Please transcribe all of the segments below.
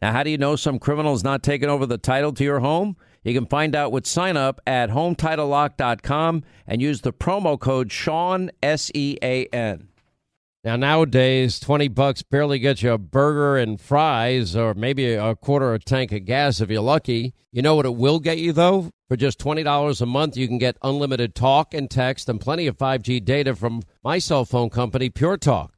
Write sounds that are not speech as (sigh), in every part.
Now, how do you know some criminal is not taking over the title to your home? You can find out with sign up at HometitleLock.com and use the promo code Sean, S E A N. Now, nowadays, 20 bucks barely gets you a burger and fries or maybe a quarter of a tank of gas if you're lucky. You know what it will get you, though? For just $20 a month, you can get unlimited talk and text and plenty of 5G data from my cell phone company, Pure Talk.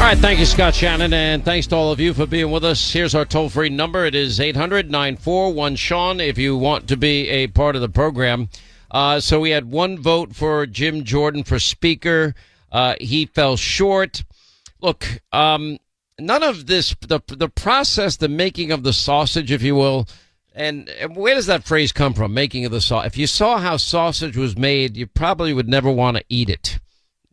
All right, thank you, Scott Shannon, and thanks to all of you for being with us. Here's our toll free number it is 800 941 Sean if you want to be a part of the program. Uh, so we had one vote for Jim Jordan for Speaker. Uh, he fell short. Look, um, none of this, the, the process, the making of the sausage, if you will, and, where does that phrase come from, making of the sausage? If you saw how sausage was made, you probably would never want to eat it.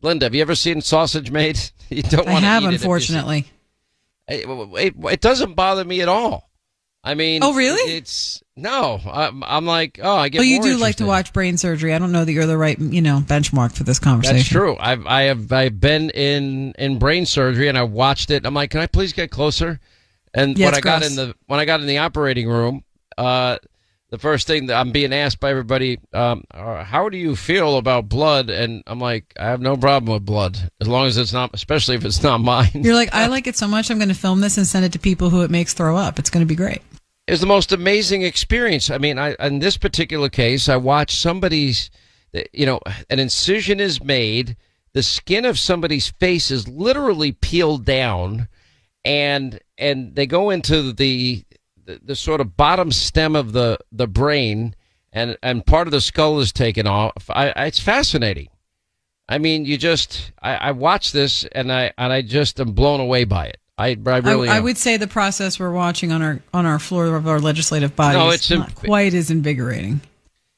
Linda, have you ever seen sausage made? (laughs) You don't want to have, eat it. if you unfortunately. It, it, it doesn't bother me at all. I mean, Oh, really? It's no. I'm, I'm like, oh, I get. Well, you do like to watch brain surgery. I don't know that you're the right, you know, benchmark for this conversation. That's true. I've I have I've been in in brain surgery and I watched it. I'm like, can I please get closer? And Yeah, when I got in the when I got in the operating room, uh, the first thing that I'm being asked by everybody, um, how do you feel about blood? And I'm like, I have no problem with blood as long as it's not, especially if it's not mine. You're like, I like it so much, I'm going to film this and send it to people who it makes throw up. It's going to be great. It's the most amazing experience. I mean, I in this particular case, I watched somebody's, you know, an incision is made, the skin of somebody's face is literally peeled down, and and they go into the the, the sort of bottom stem of the the brain, and and part of the skull is taken off. I, I it's fascinating. I mean, you just I, I watch this and I and I just am blown away by it. I, I really I, I would say the process we're watching on our on our floor of our legislative body No, is it's not imp- quite as invigorating.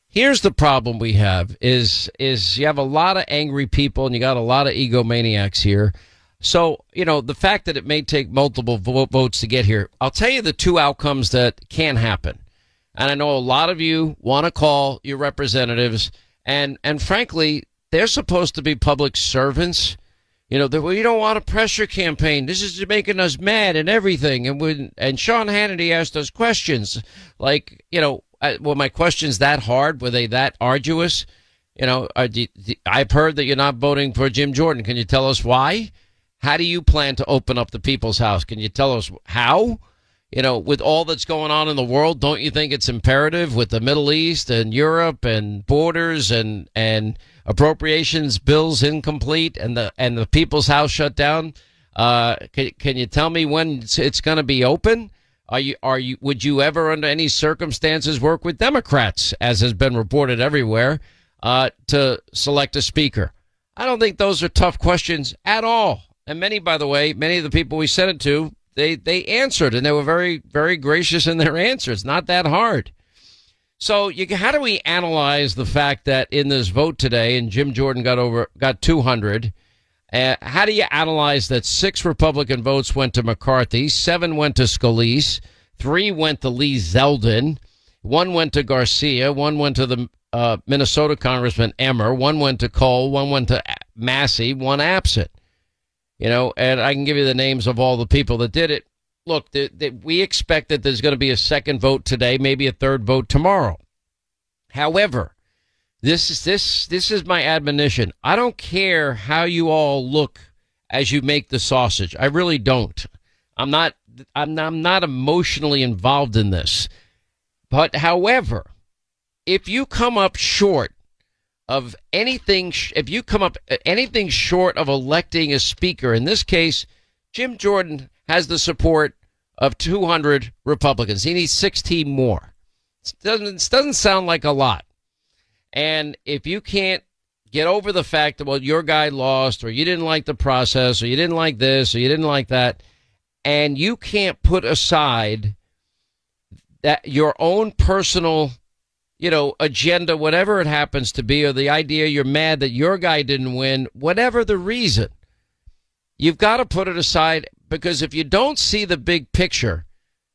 Here's the problem we have is is you have a lot of angry people and you got a lot of egomaniacs here. So, you know, the fact that it may take multiple vo- votes to get here, I'll tell you the two outcomes that can happen. And I know a lot of you want to call your representatives and and frankly, they're supposed to be public servants. You know, that you don't want a pressure campaign. This is making us mad and everything. And when and Sean Hannity asked us questions like, you know, I, were my questions that hard? Were they that arduous? You know, are, do, do- I've heard that you're not voting for Jim Jordan. Can you tell us why? How do you plan to open up the people's house? Can you tell us how? You know, with all that's going on in the world, don't you think it's imperative with the Middle East and Europe and borders and and appropriations bills incomplete and the and the people's house shut down? Uh, can, can you tell me when it's, it's going to be open? Are you are you would you ever under any circumstances work with Democrats, as has been reported everywhere, uh, to select a speaker? I don't think those are tough questions at all. And many, by the way, many of the people we sent it to, they they answered and they were very very gracious in their answers. Not that hard. So you how do we analyze the fact that in this vote today, and Jim Jordan got over got 200. Uh, how do you analyze that six Republican votes went to McCarthy, seven went to Scalise, three went to Lee Zeldin, one went to Garcia, one went to the uh, Minnesota Congressman Emmer, one went to Cole, one went to Massey, one absent. You know, and I can give you the names of all the people that did it. Look, the, the, we expect that there's going to be a second vote today, maybe a third vote tomorrow. However, this is this this is my admonition. I don't care how you all look as you make the sausage. I really don't. I'm not I'm not, I'm not emotionally involved in this. But however, if you come up short of anything, if you come up uh, anything short of electing a speaker, in this case, Jim Jordan has the support of 200 Republicans. He needs 16 more. It doesn't, it doesn't sound like a lot. And if you can't get over the fact that, well, your guy lost, or you didn't like the process, or you didn't like this, or you didn't like that, and you can't put aside that your own personal, you know, agenda, whatever it happens to be, or the idea you're mad that your guy didn't win, whatever the reason, you've got to put it aside because if you don't see the big picture,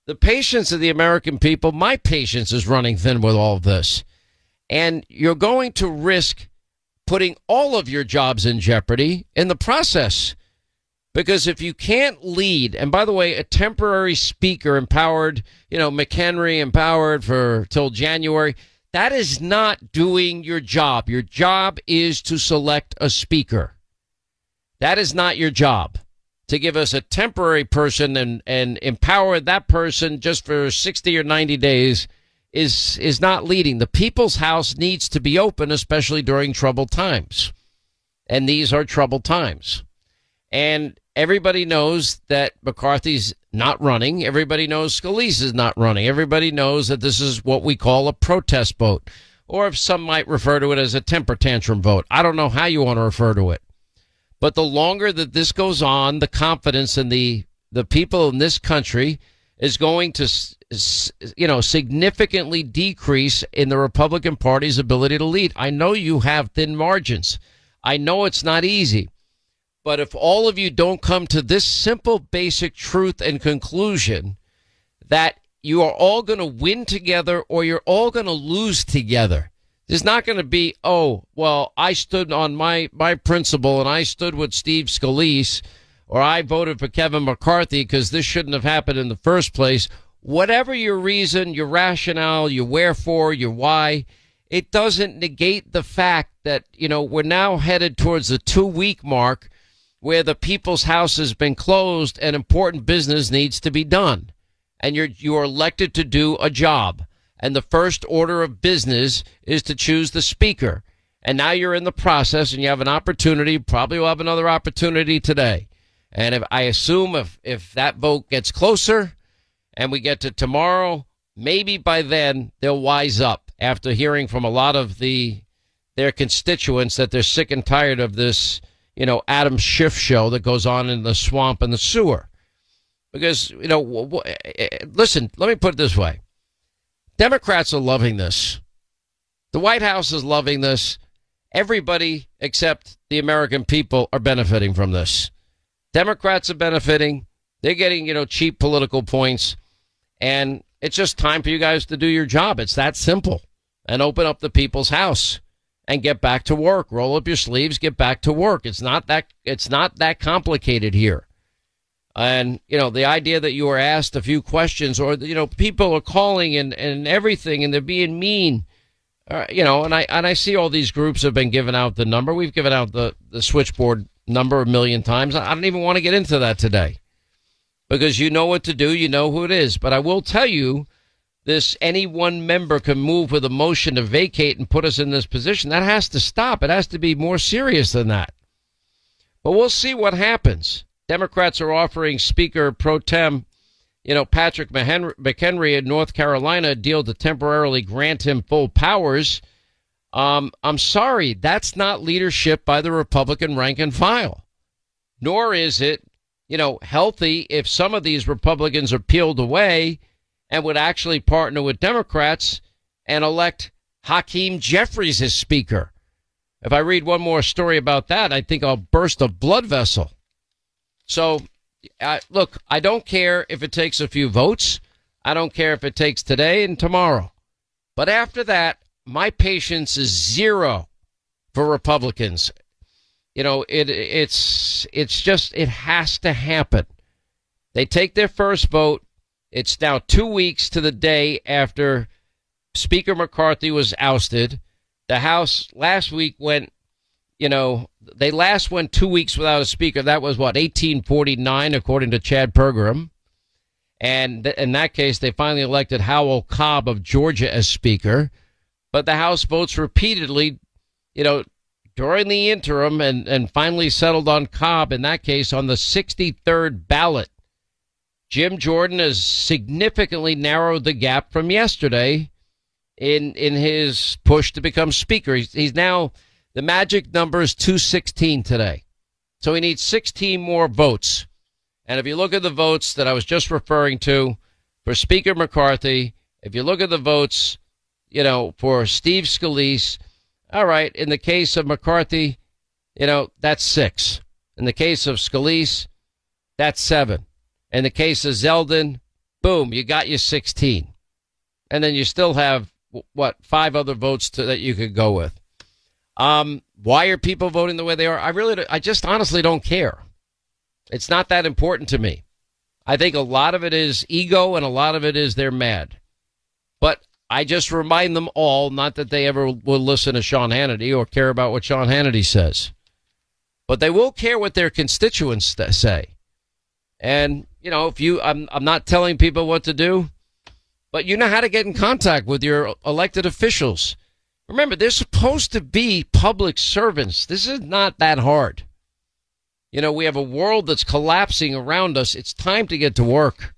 the patience of the American people, my patience is running thin with all this. And you're going to risk putting all of your jobs in jeopardy in the process. Because if you can't lead, and by the way, a temporary speaker empowered, you know, McHenry empowered for till January, that is not doing your job. Your job is to select a speaker. That is not your job to give us a temporary person and, and empower that person just for 60 or 90 days is is not leading. The people's house needs to be open, especially during troubled times. And these are troubled times. And everybody knows that McCarthy's not running. Everybody knows Scalise is not running. Everybody knows that this is what we call a protest vote, or if some might refer to it as a temper tantrum vote. I don't know how you want to refer to it. But the longer that this goes on, the confidence in the the people in this country is going to you know, significantly decrease in the Republican Party's ability to lead. I know you have thin margins. I know it's not easy. But if all of you don't come to this simple, basic truth and conclusion that you are all going to win together or you're all going to lose together, there's not going to be, oh, well, I stood on my, my principle and I stood with Steve Scalise or I voted for Kevin McCarthy because this shouldn't have happened in the first place. Whatever your reason, your rationale, your wherefore, your why, it doesn't negate the fact that, you know, we're now headed towards the two week mark where the people's house has been closed and important business needs to be done. And you're, you're elected to do a job. And the first order of business is to choose the speaker. And now you're in the process and you have an opportunity, probably will have another opportunity today. And if I assume if, if that vote gets closer, and we get to tomorrow, maybe by then they'll wise up after hearing from a lot of the their constituents that they're sick and tired of this, you know, Adam Schiff show that goes on in the swamp and the sewer. Because, you know, w- w- eh, eh, listen, let me put it this way. Democrats are loving this. The White House is loving this. Everybody except the American people are benefiting from this. Democrats are benefiting. They're getting, you know, cheap political points. And it's just time for you guys to do your job. It's that simple. And open up the people's house and get back to work. Roll up your sleeves, get back to work. It's not that it's not that complicated here. And you know, the idea that you were asked a few questions or you know, people are calling and and everything and they're being mean. Uh, you know, and I and I see all these groups have been giving out the number. We've given out the the switchboard number a million times. I don't even want to get into that today because you know what to do. You know who it is. But I will tell you this any one member can move with a motion to vacate and put us in this position. That has to stop. It has to be more serious than that. But we'll see what happens. Democrats are offering Speaker pro tem, you know, Patrick McHenry in North Carolina a deal to temporarily grant him full powers. Um, I'm sorry, that's not leadership by the Republican rank and file. Nor is it you know, healthy if some of these Republicans are peeled away and would actually partner with Democrats and elect Hakeem Jeffries as Speaker. If I read one more story about that, I think I'll burst a blood vessel. So, look, I don't care if it takes a few votes. I don't care if it takes today and tomorrow. But after that, my patience is zero for Republicans. you know, it it's it's just it has to happen. They take their first vote. It's now two weeks to the day after Speaker McCarthy was ousted. The House last week went, you know, they last went two weeks without a speaker. That was what 1849, according to Chad Pergram. And th- in that case, they finally elected Howell Cobb of Georgia as Speaker. But the House votes repeatedly, you know, during the interim and, and finally settled on Cobb, in that case, on the 63rd ballot. Jim Jordan has significantly narrowed the gap from yesterday in in his push to become speaker. He's, he's now the magic number is 216 today. So he needs 16 more votes. And if you look at the votes that I was just referring to for Speaker McCarthy, if you look at the votes, you know, for Steve Scalise, all right, in the case of McCarthy, you know, that's six. In the case of Scalise, that's seven. In the case of Zeldin, boom, you got your 16. And then you still have, what, five other votes to, that you could go with. Um, why are people voting the way they are? I really, I just honestly don't care. It's not that important to me. I think a lot of it is ego and a lot of it is they're mad. But I just remind them all, not that they ever will listen to Sean Hannity or care about what Sean Hannity says, but they will care what their constituents say. And, you know, if you, I'm, I'm not telling people what to do, but you know how to get in contact with your elected officials. Remember, they're supposed to be public servants. This is not that hard. You know, we have a world that's collapsing around us. It's time to get to work.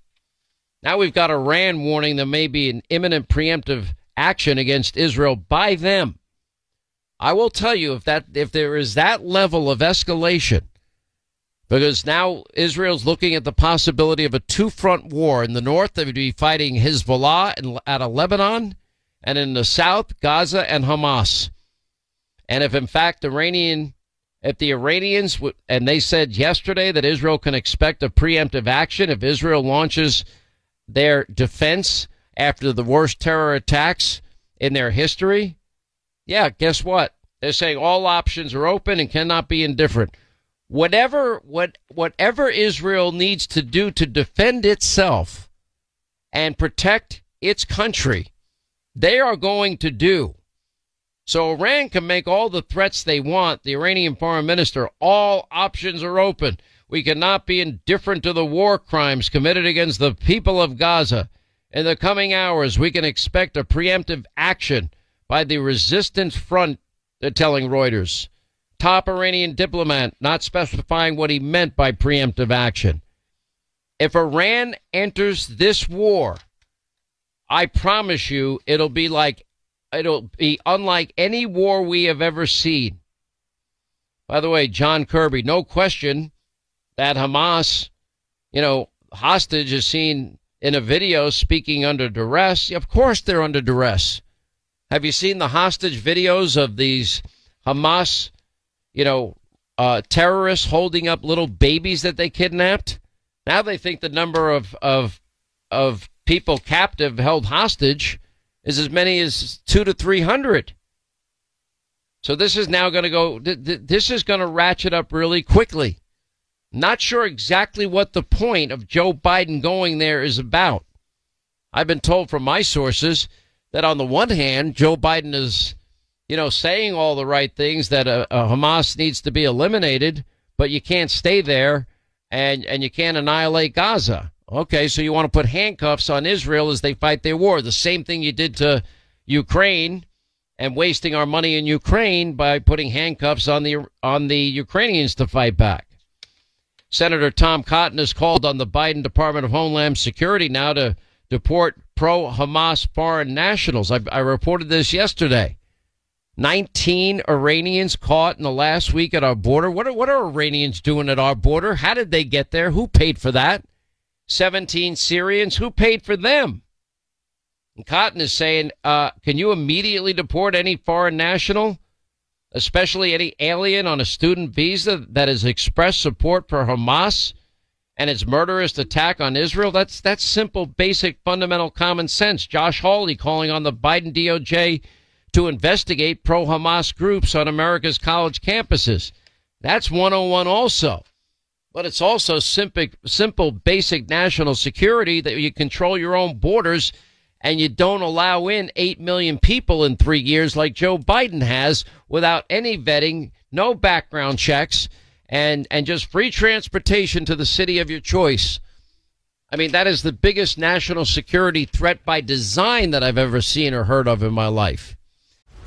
Now we've got Iran warning there may be an imminent preemptive action against Israel by them. I will tell you if that if there is that level of escalation, because now Israel's looking at the possibility of a two-front war. In the north, they would be fighting Hezbollah out of Lebanon, and in the south, Gaza and Hamas. And if in fact Iranian, if the Iranians and they said yesterday that Israel can expect a preemptive action if Israel launches their defense after the worst terror attacks in their history? Yeah, guess what? They're saying all options are open and cannot be indifferent. Whatever what whatever Israel needs to do to defend itself and protect its country, they are going to do. So Iran can make all the threats they want. The Iranian foreign minister, all options are open. We cannot be indifferent to the war crimes committed against the people of Gaza. In the coming hours, we can expect a preemptive action by the resistance front, they're telling Reuters. Top Iranian diplomat not specifying what he meant by preemptive action. If Iran enters this war, I promise you it'll be like it'll be unlike any war we have ever seen. By the way, John Kirby, no question, that Hamas, you know, hostage is seen in a video speaking under duress. Of course they're under duress. Have you seen the hostage videos of these Hamas, you know, uh, terrorists holding up little babies that they kidnapped? Now they think the number of, of, of people captive held hostage is as many as two to 300. So this is now going to go, this is going to ratchet up really quickly. Not sure exactly what the point of Joe Biden going there is about. I've been told from my sources that on the one hand, Joe Biden is, you know, saying all the right things that uh, uh, Hamas needs to be eliminated, but you can't stay there and, and you can't annihilate Gaza. Okay, so you want to put handcuffs on Israel as they fight their war. The same thing you did to Ukraine and wasting our money in Ukraine by putting handcuffs on the on the Ukrainians to fight back. Senator Tom Cotton has called on the Biden Department of Homeland Security now to deport pro Hamas foreign nationals. I, I, reported this yesterday. 19 Iranians caught in the last week at our border. What are, what are Iranians doing at our border? How did they get there? Who paid for that? 17 Syrians. Who paid for them? And Cotton is saying, uh, can you immediately deport any foreign national? especially any alien on a student visa that has expressed support for Hamas and its murderous attack on Israel. That's that's simple, basic, fundamental common sense. Josh Hawley calling on the Biden DOJ to investigate pro-Hamas groups on America's college campuses. That's 101 also. But it's also simple, simple, basic national security that you control your own borders and you don't allow in 8 million people in three years like Joe Biden has without any vetting, no background checks, and, and just free transportation to the city of your choice. I mean, that is the biggest national security threat by design that I've ever seen or heard of in my life.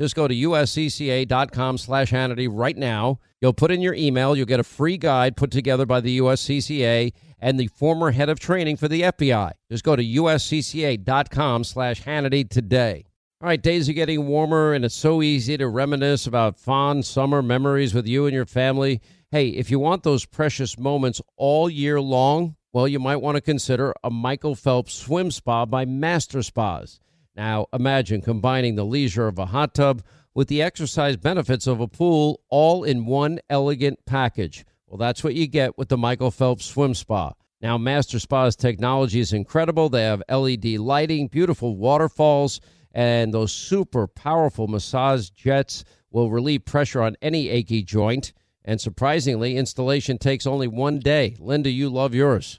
just go to uscca.com slash Hannity right now. You'll put in your email. You'll get a free guide put together by the USCCA and the former head of training for the FBI. Just go to uscca.com slash Hannity today. All right, days are getting warmer, and it's so easy to reminisce about fond summer memories with you and your family. Hey, if you want those precious moments all year long, well, you might want to consider a Michael Phelps swim spa by Master Spas. Now, imagine combining the leisure of a hot tub with the exercise benefits of a pool all in one elegant package. Well, that's what you get with the Michael Phelps Swim Spa. Now, Master Spa's technology is incredible. They have LED lighting, beautiful waterfalls, and those super powerful massage jets will relieve pressure on any achy joint. And surprisingly, installation takes only one day. Linda, you love yours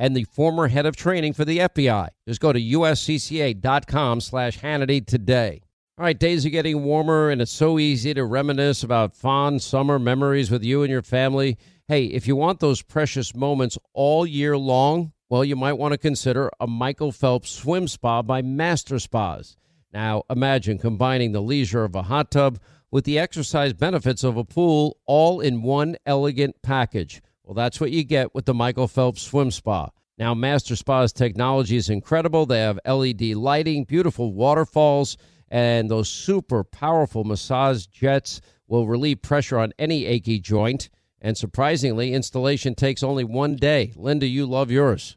and the former head of training for the FBI. Just go to uscca.com slash Hannity today. All right, days are getting warmer, and it's so easy to reminisce about fond summer memories with you and your family. Hey, if you want those precious moments all year long, well, you might want to consider a Michael Phelps swim spa by Master Spas. Now, imagine combining the leisure of a hot tub with the exercise benefits of a pool all in one elegant package. Well, that's what you get with the Michael Phelps Swim Spa. Now, Master Spa's technology is incredible. They have LED lighting, beautiful waterfalls, and those super powerful massage jets will relieve pressure on any achy joint. And surprisingly, installation takes only one day. Linda, you love yours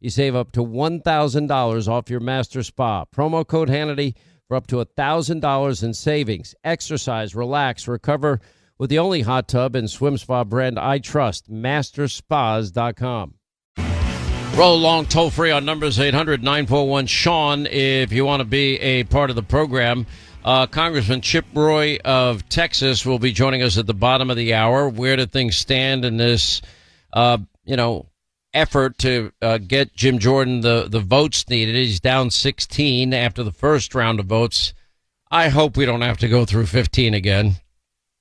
You save up to $1,000 off your master spa. Promo code Hannity for up to $1,000 in savings. Exercise, relax, recover with the only hot tub and swim spa brand I trust, masterspas.com. Roll along toll free on numbers 800 941 Sean if you want to be a part of the program. Uh, Congressman Chip Roy of Texas will be joining us at the bottom of the hour. Where do things stand in this, uh, you know, effort to uh, get Jim Jordan the, the votes needed? He's down 16 after the first round of votes. I hope we don't have to go through 15 again.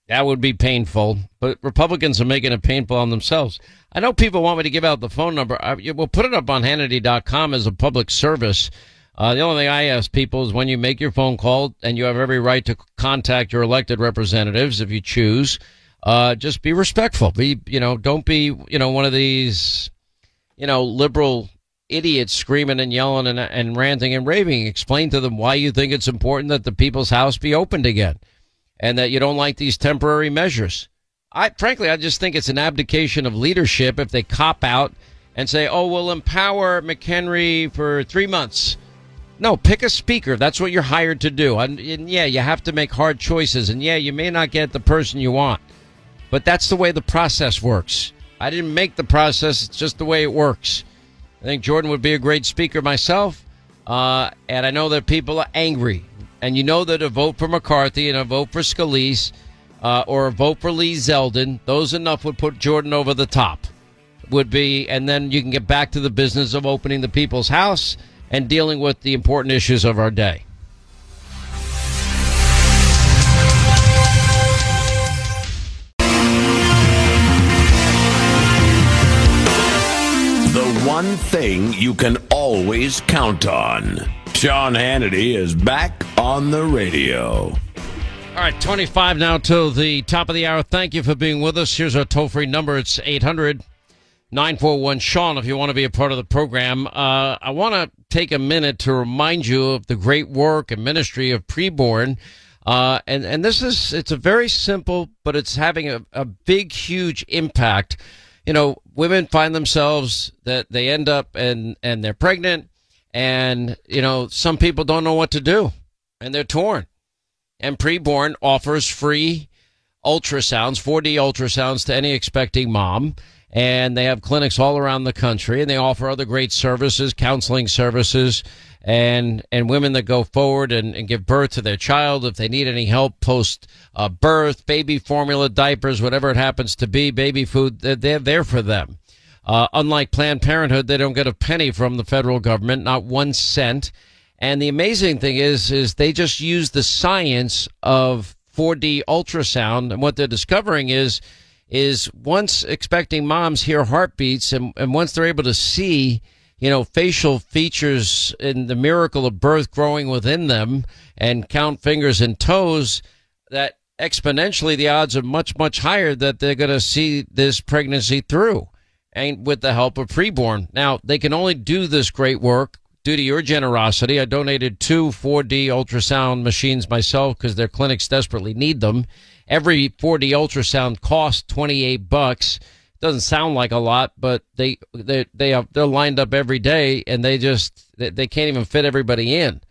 That would be painful, but Republicans are making it painful on themselves. I know people want me to give out the phone number. I, we'll put it up on Hannity.com as a public service. Uh, the only thing I ask people is when you make your phone call, and you have every right to contact your elected representatives if you choose, uh, just be respectful. Be, you know, don't be, you know, one of these, you know, liberal idiots screaming and yelling and, and ranting and raving. Explain to them why you think it's important that the people's house be opened again and that you don't like these temporary measures. I, frankly, I just think it's an abdication of leadership if they cop out and say, oh, we'll empower McHenry for three months no, pick a speaker. That's what you're hired to do. And, and, yeah, you have to make hard choices. And yeah, you may not get the person you want, but that's the way the process works. I didn't make the process. It's just the way it works. I think Jordan would be a great speaker myself. Uh, and I know that people are angry. And you know that a vote for McCarthy and a vote for Scalise uh, or a vote for Lee Zeldin, those enough would put Jordan over the top. Would be, and then you can get back to the business of opening the people's house and dealing with the important issues of our day. One thing you can always count on. Sean Hannity is back on the radio. All right, 25 now till the top of the hour. Thank you for being with us. Here's our toll free number. It's 800 941 Sean if you want to be a part of the program. Uh, I want to take a minute to remind you of the great work and ministry of preborn. Uh, and, and this is, it's a very simple, but it's having a, a big, huge impact. You know, women find themselves that they end up and, and they're pregnant and, you know, some people don't know what to do and they're torn. And preborn offers free ultrasounds, 4D ultrasounds to any expecting mom and they have clinics all around the country and they offer other great services, counseling services and, and women that go forward and, and give birth to their child. If they need any help post uh, birth, baby formula, diapers, whatever it happens to be, baby food, they're, they're there for them. Uh, unlike Planned Parenthood, they don't get a penny from the federal government, not one cent. And the amazing thing is, is they just use the science of 4D ultrasound, and what they're discovering is, is once expecting moms hear heartbeats, and, and once they're able to see, you know, facial features in the miracle of birth growing within them, and count fingers and toes, that exponentially the odds are much much higher that they're going to see this pregnancy through and with the help of preborn. Now they can only do this great work due to your generosity. I donated two 4d ultrasound machines myself because their clinics desperately need them. Every 4d ultrasound costs 28 bucks doesn't sound like a lot but they they they they're lined up every day and they just they can't even fit everybody in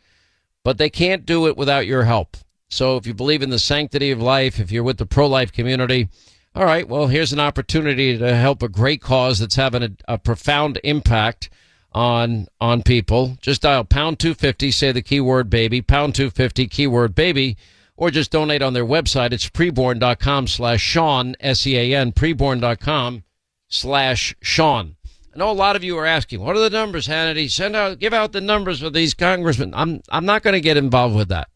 but they can't do it without your help so if you believe in the sanctity of life, if you're with the pro life community, all right, well, here's an opportunity to help a great cause that's having a, a profound impact on on people. Just dial pound 250, say the keyword baby, pound 250, keyword baby, or just donate on their website. It's preborn.com slash Sean, S-E-A-N, preborn.com slash Sean. I know a lot of you are asking, what are the numbers, Hannity? Send out, give out the numbers for these congressmen. I'm, I'm not going to get involved with that.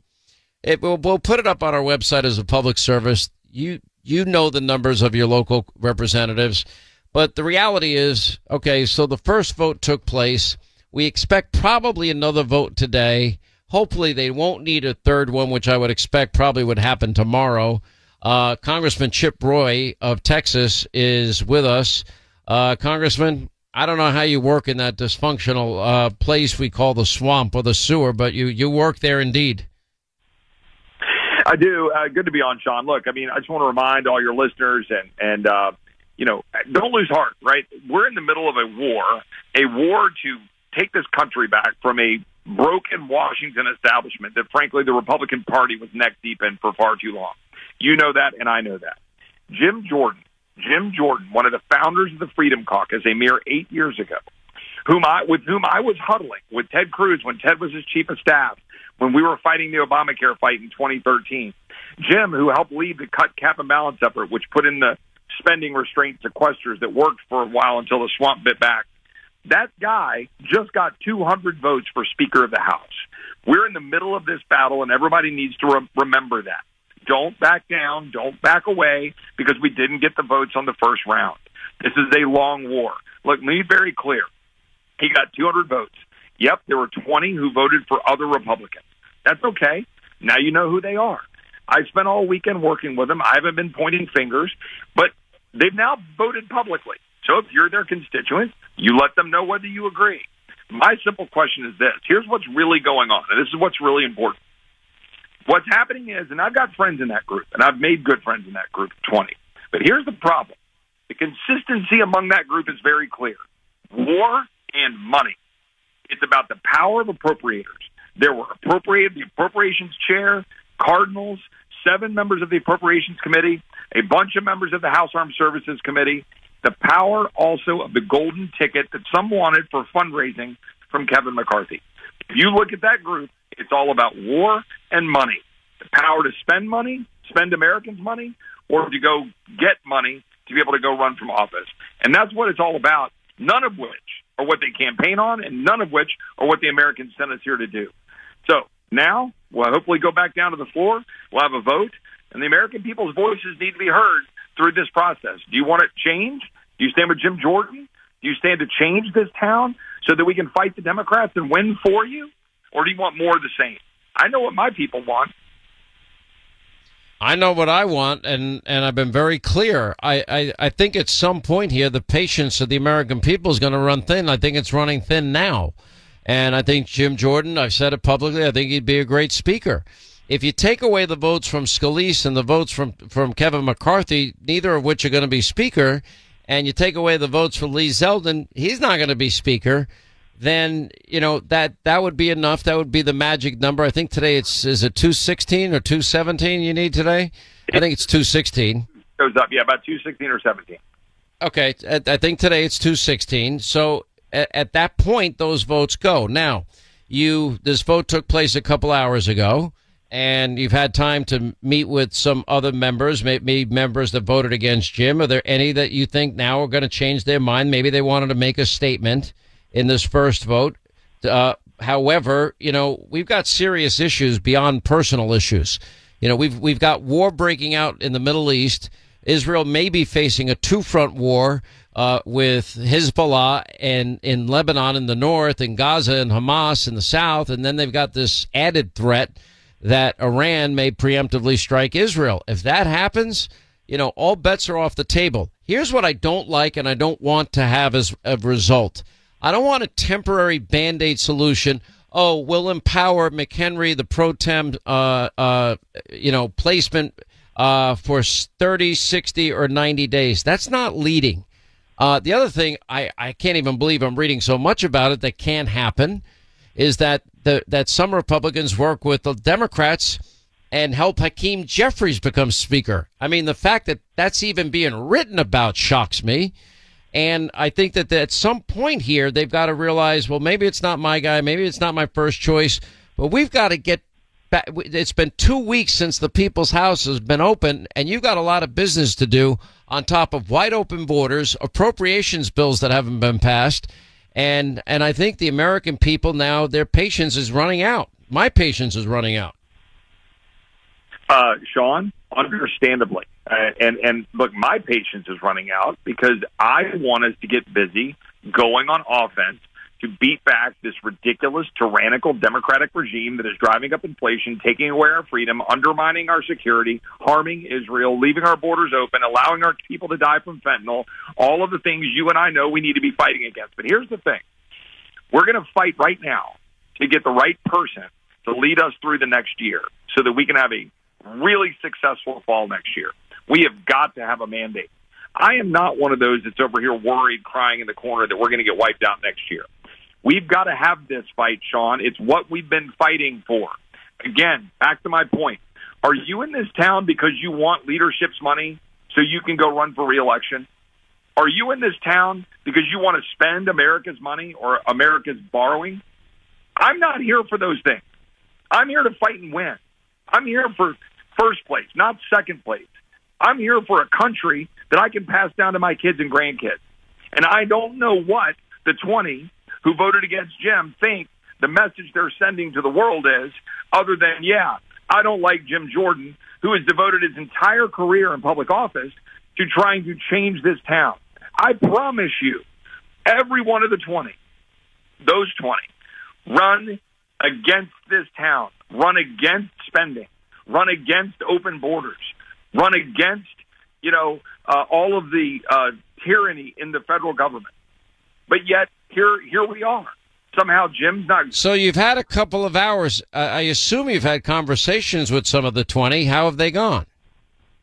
It, we'll, we'll put it up on our website as a public service. You you know the numbers of your local representatives, but the reality is, okay. So the first vote took place. We expect probably another vote today. Hopefully, they won't need a third one, which I would expect probably would happen tomorrow. Uh, Congressman Chip Roy of Texas is with us. Uh, Congressman, I don't know how you work in that dysfunctional uh, place we call the swamp or the sewer, but you, you work there indeed. I do. Uh, good to be on, Sean. Look, I mean, I just want to remind all your listeners and and uh, you know, don't lose heart. Right, we're in the middle of a war, a war to take this country back from a broken Washington establishment that, frankly, the Republican Party was neck deep in for far too long. You know that, and I know that. Jim Jordan, Jim Jordan, one of the founders of the Freedom Caucus, a mere eight years ago, whom I with whom I was huddling with Ted Cruz when Ted was his chief of staff when we were fighting the Obamacare fight in 2013. Jim, who helped lead the cut cap and balance effort, which put in the spending restraint sequesters that worked for a while until the swamp bit back. That guy just got 200 votes for Speaker of the House. We're in the middle of this battle, and everybody needs to re- remember that. Don't back down. Don't back away because we didn't get the votes on the first round. This is a long war. Look, let me be very clear. He got 200 votes. Yep, there were 20 who voted for other Republicans. That's okay. Now you know who they are. I spent all weekend working with them. I haven't been pointing fingers, but they've now voted publicly. So if you're their constituent, you let them know whether you agree. My simple question is this. Here's what's really going on, and this is what's really important. What's happening is, and I've got friends in that group, and I've made good friends in that group, 20. But here's the problem. The consistency among that group is very clear. War and money. It's about the power of appropriators. There were appropriated the appropriations chair, Cardinals, seven members of the appropriations committee, a bunch of members of the House Armed Services Committee. The power also of the golden ticket that some wanted for fundraising from Kevin McCarthy. If you look at that group, it's all about war and money. The power to spend money, spend Americans' money, or to go get money to be able to go run from office. And that's what it's all about, none of which are what they campaign on, and none of which are what the Americans sent us here to do. So now we'll hopefully go back down to the floor. We'll have a vote, and the American people's voices need to be heard through this process. Do you want it changed? Do you stand with Jim Jordan? Do you stand to change this town so that we can fight the Democrats and win for you? Or do you want more of the same? I know what my people want. I know what I want, and, and I've been very clear. I, I, I think at some point here, the patience of the American people is going to run thin. I think it's running thin now. And I think Jim Jordan, I've said it publicly, I think he'd be a great speaker. If you take away the votes from Scalise and the votes from, from Kevin McCarthy, neither of which are going to be speaker, and you take away the votes for Lee Zeldin, he's not going to be speaker then you know that that would be enough. That would be the magic number. I think today it's is it two sixteen or two seventeen you need today. I think it's two sixteen. Goes up, yeah, about two sixteen or seventeen. Okay, I think today it's two sixteen. So at, at that point, those votes go. Now, you this vote took place a couple hours ago, and you've had time to meet with some other members, maybe members that voted against Jim. Are there any that you think now are going to change their mind? Maybe they wanted to make a statement in this first vote. Uh, however, you know, we've got serious issues beyond personal issues. You know, we've we've got war breaking out in the Middle East. Israel may be facing a two front war uh, with Hezbollah and in Lebanon in the north, and Gaza and Hamas in the south, and then they've got this added threat that Iran may preemptively strike Israel. If that happens, you know, all bets are off the table. Here's what I don't like and I don't want to have as a result. I don't want a temporary band aid solution. Oh, we'll empower McHenry, the pro tem, uh, uh, you know, placement uh, for 30, 60, or 90 days. That's not leading. Uh, the other thing, I, I can't even believe I'm reading so much about it that can't happen, is that the, that some Republicans work with the Democrats and help Hakeem Jeffries become Speaker. I mean, the fact that that's even being written about shocks me. And I think that at some point here, they've got to realize, well, maybe it's not my guy, maybe it's not my first choice, but we've got to get back. It's been two weeks since the People's House has been open, and you've got a lot of business to do on top of wide open borders, appropriations bills that haven't been passed, and and I think the American people now their patience is running out. My patience is running out. Uh, Sean, understandably, uh, and and look, my patience is running out because I want us to get busy going on offense to beat back this ridiculous, tyrannical Democratic regime that is driving up inflation, taking away our freedom, undermining our security, harming Israel, leaving our borders open, allowing our people to die from fentanyl, all of the things you and I know we need to be fighting against. But here's the thing we're going to fight right now to get the right person to lead us through the next year so that we can have a really successful fall next year. We have got to have a mandate. I am not one of those that's over here worried, crying in the corner that we're going to get wiped out next year. We've got to have this fight, Sean. It's what we've been fighting for. Again, back to my point. Are you in this town because you want leadership's money so you can go run for reelection? Are you in this town because you want to spend America's money or America's borrowing? I'm not here for those things. I'm here to fight and win. I'm here for first place, not second place. I'm here for a country that I can pass down to my kids and grandkids. And I don't know what the 20 who voted against Jim think the message they're sending to the world is, other than, yeah, I don't like Jim Jordan, who has devoted his entire career in public office to trying to change this town. I promise you, every one of the 20, those 20, run against this town, run against spending, run against open borders, run against, you know, uh, all of the uh, tyranny in the federal government. But yet, here here we are. Somehow Jim's not. So you've had a couple of hours. Uh, I assume you've had conversations with some of the twenty. How have they gone?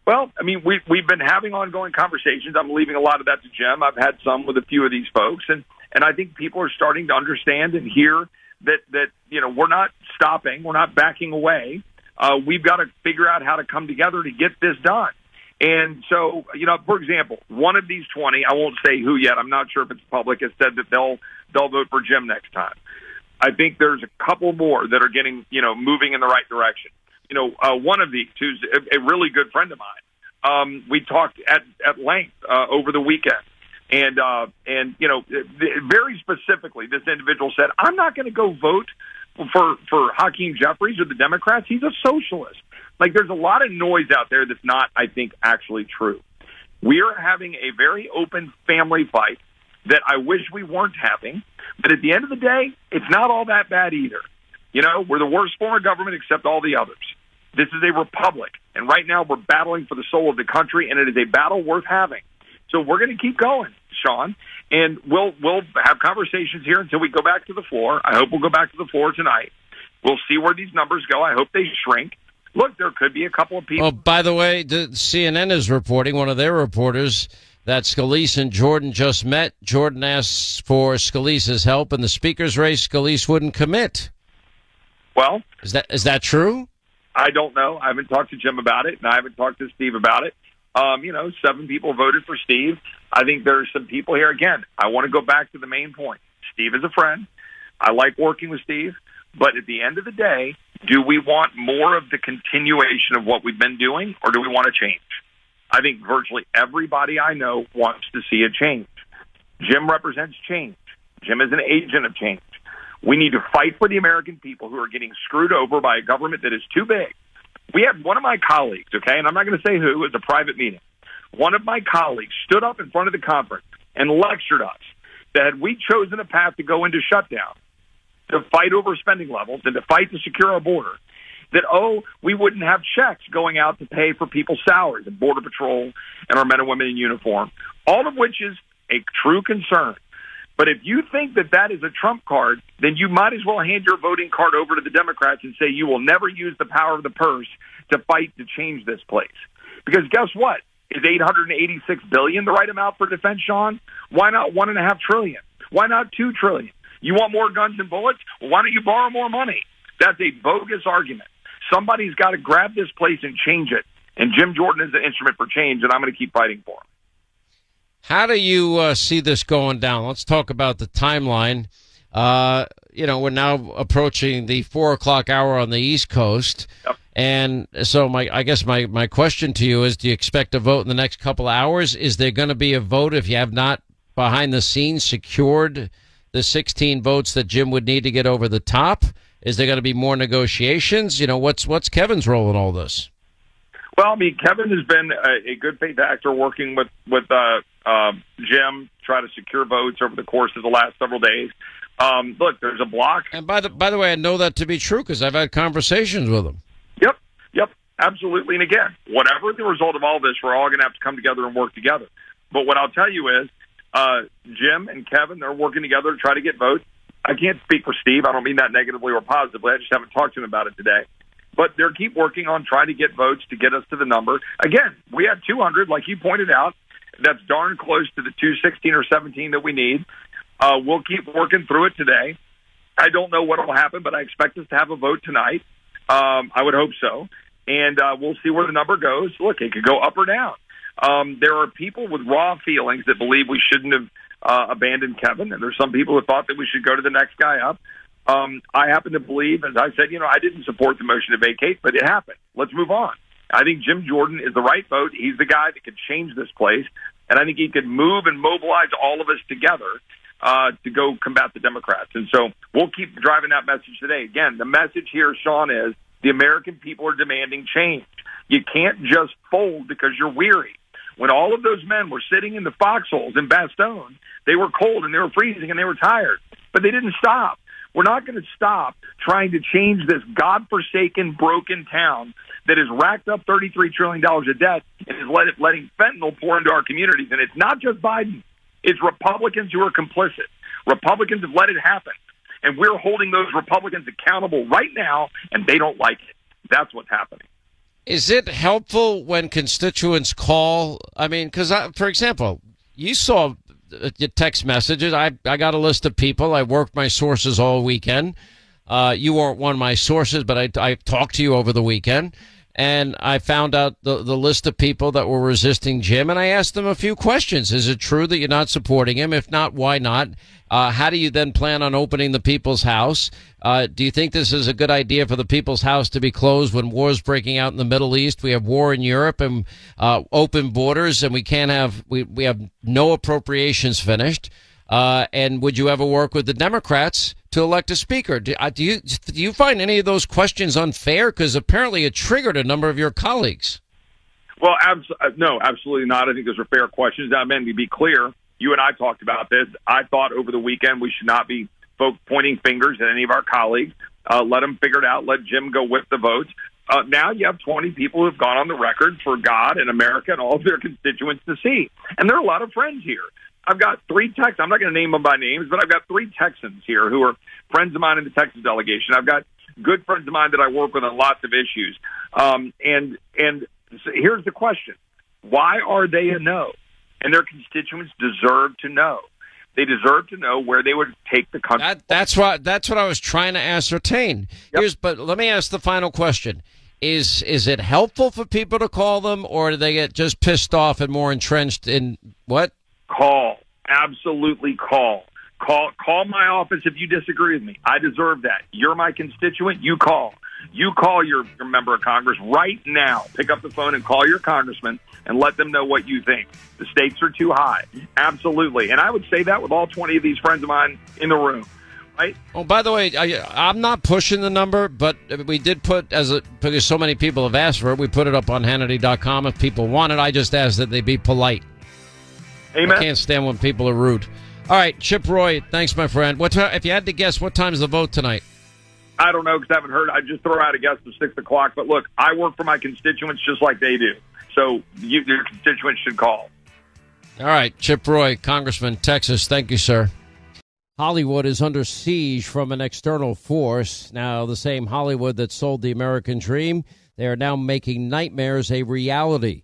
Well, I mean, we we've been having ongoing conversations. I'm leaving a lot of that to Jim. I've had some with a few of these folks, and and I think people are starting to understand and hear that that you know we're not stopping, we're not backing away. Uh, we've got to figure out how to come together to get this done. And so, you know, for example, one of these 20, I won't say who yet. I'm not sure if it's public, has said that they'll, they'll vote for Jim next time. I think there's a couple more that are getting, you know, moving in the right direction. You know, uh, one of these, who's a, a really good friend of mine, um, we talked at, at length uh, over the weekend. And, uh, and, you know, very specifically, this individual said, I'm not going to go vote for, for Hakeem Jeffries or the Democrats. He's a socialist. Like there's a lot of noise out there that's not, I think, actually true. We are having a very open family fight that I wish we weren't having. But at the end of the day, it's not all that bad either. You know, we're the worst form of government except all the others. This is a republic. And right now we're battling for the soul of the country, and it is a battle worth having. So we're going to keep going, Sean, and we'll we'll have conversations here until we go back to the floor. I hope we'll go back to the floor tonight. We'll see where these numbers go. I hope they shrink look, there could be a couple of people. Oh, by the way, CNN is reporting, one of their reporters, that Scalise and Jordan just met. Jordan asked for Scalise's help in the speaker's race. Scalise wouldn't commit. Well, is that is that true? I don't know. I haven't talked to Jim about it, and I haven't talked to Steve about it. Um, you know, seven people voted for Steve. I think there are some people here. Again, I want to go back to the main point. Steve is a friend. I like working with Steve. But at the end of the day, Do we want more of the continuation of what we've been doing, or do we want to change? I think virtually everybody I know wants to see a change. Jim represents change. Jim is an agent of change. We need to fight for the American people who are getting screwed over by a government that is too big. We had one of my colleagues, okay, and I'm not going to say who, it was a private meeting. One of my colleagues stood up in front of the conference and lectured us that had we chosen a path to go into shutdown, to fight over spending levels and to fight to secure our border, that, oh, we wouldn't have checks going out to pay for people's salaries and Border Patrol and our men and women in uniform, all of which is a true concern. But if you think that that is a trump card, then you might as well hand your voting card over to the Democrats and say you will never use the power of the purse to fight to change this place. Because guess what? Is 886 billion the right amount for defense, Sean? Why not one and a half trillion? Why not two trillion? You want more guns and bullets? Well, why don't you borrow more money? That's a bogus argument. Somebody's got to grab this place and change it. And Jim Jordan is the instrument for change, and I'm going to keep fighting for him. How do you uh, see this going down? Let's talk about the timeline. Uh, you know, we're now approaching the four o'clock hour on the East Coast. Yep. And so, my, I guess my, my question to you is: Do you expect a vote in the next couple of hours? Is there going to be a vote if you have not behind the scenes secured the 16 votes that Jim would need to get over the top? Is there going to be more negotiations? You know, what's what's Kevin's role in all this? Well, I mean, Kevin has been a, a good faith actor working with with uh, uh, Jim, try to secure votes over the course of the last several days. Um, look, there's a block. And by the by the way, I know that to be true because I've had conversations with him. Yep, yep, absolutely. And again, whatever the result of all this, we're all going to have to come together and work together. But what I'll tell you is, uh, Jim and Kevin, they're working together to try to get votes. I can't speak for Steve. I don't mean that negatively or positively. I just haven't talked to him about it today. But they're keep working on trying to get votes to get us to the number. Again, we had 200, like you pointed out. That's darn close to the 216 or 17 that we need. Uh, we'll keep working through it today. I don't know what will happen, but I expect us to have a vote tonight. Um, I would hope so. And uh, we'll see where the number goes. Look, it could go up or down. Um, there are people with raw feelings that believe we shouldn't have uh, abandoned Kevin, and there's some people who thought that we should go to the next guy up. Um, I happen to believe, as I said, you know, I didn't support the motion to vacate, but it happened. Let's move on. I think Jim Jordan is the right vote. He's the guy that could change this place, and I think he could move and mobilize all of us together uh, to go combat the Democrats. And so we'll keep driving that message today. Again, the message here, Sean, is the American people are demanding change. You can't just fold because you're weary. When all of those men were sitting in the foxholes in Bastogne, they were cold and they were freezing and they were tired, but they didn't stop. We're not going to stop trying to change this godforsaken, broken town that has racked up $33 trillion of debt and is let it, letting fentanyl pour into our communities. And it's not just Biden. It's Republicans who are complicit. Republicans have let it happen. And we're holding those Republicans accountable right now, and they don't like it. That's what's happening. Is it helpful when constituents call? I mean, because, for example, you saw your text messages. I, I got a list of people. I worked my sources all weekend. Uh, you weren't one of my sources, but I, I talked to you over the weekend and I found out the, the list of people that were resisting Jim, and I asked them a few questions. Is it true that you're not supporting him? If not, why not? Uh, how do you then plan on opening the People's House? Uh, do you think this is a good idea for the People's House to be closed when war is breaking out in the Middle East? We have war in Europe and uh, open borders, and we can't have we we have no appropriations finished. Uh, and would you ever work with the Democrats to elect a speaker? Do, uh, do you do you find any of those questions unfair? Because apparently it triggered a number of your colleagues. Well, abs- uh, no, absolutely not. I think those are fair questions. I mean, to be clear, you and I talked about this. I thought over the weekend we should not be pointing fingers at any of our colleagues. Uh, let them figure it out. Let Jim go with the votes. Uh, now you have 20 people who have gone on the record for God and America and all of their constituents to see. And there are a lot of friends here. I've got three Texans. I'm not going to name them by names, but I've got three Texans here who are friends of mine in the Texas delegation. I've got good friends of mine that I work with on lots of issues. Um, and and so here's the question: Why are they a no? And their constituents deserve to know. They deserve to know where they would take the country. That, that's what that's what I was trying to ascertain. Yep. Here's, but let me ask the final question: Is is it helpful for people to call them, or do they get just pissed off and more entrenched in what? Call. Absolutely call. Call call my office if you disagree with me. I deserve that. You're my constituent. You call. You call your, your member of Congress right now. Pick up the phone and call your congressman and let them know what you think. The stakes are too high. Absolutely. And I would say that with all 20 of these friends of mine in the room. Right? Oh, by the way, I, am not pushing the number, but we did put as a, because so many people have asked for it. We put it up on Hannity.com. If people want it, I just ask that they be polite. Amen. I can't stand when people are rude. All right, Chip Roy, thanks, my friend. What time, if you had to guess, what time is the vote tonight? I don't know because I haven't heard. I just throw out a guess of six o'clock. But look, I work for my constituents just like they do. So you, your constituents should call. All right, Chip Roy, Congressman, Texas. Thank you, sir. Hollywood is under siege from an external force. Now, the same Hollywood that sold the American dream, they are now making nightmares a reality.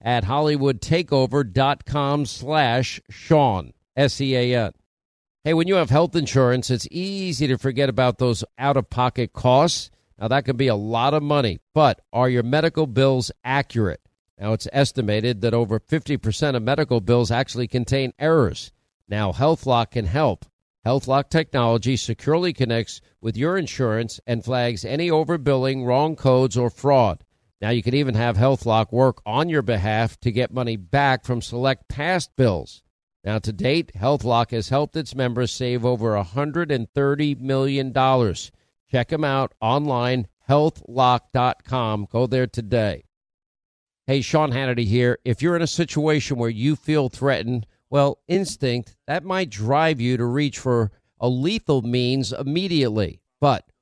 at hollywoodtakeover.com slash Sean, S-E-A-N. Hey, when you have health insurance, it's easy to forget about those out-of-pocket costs. Now, that can be a lot of money, but are your medical bills accurate? Now, it's estimated that over 50% of medical bills actually contain errors. Now, HealthLock can help. HealthLock technology securely connects with your insurance and flags any overbilling, wrong codes, or fraud. Now you can even have HealthLock work on your behalf to get money back from select past bills. Now to date, HealthLock has helped its members save over $130 million. Check them out online, healthlock.com. Go there today. Hey, Sean Hannity here. If you're in a situation where you feel threatened, well, instinct, that might drive you to reach for a lethal means immediately.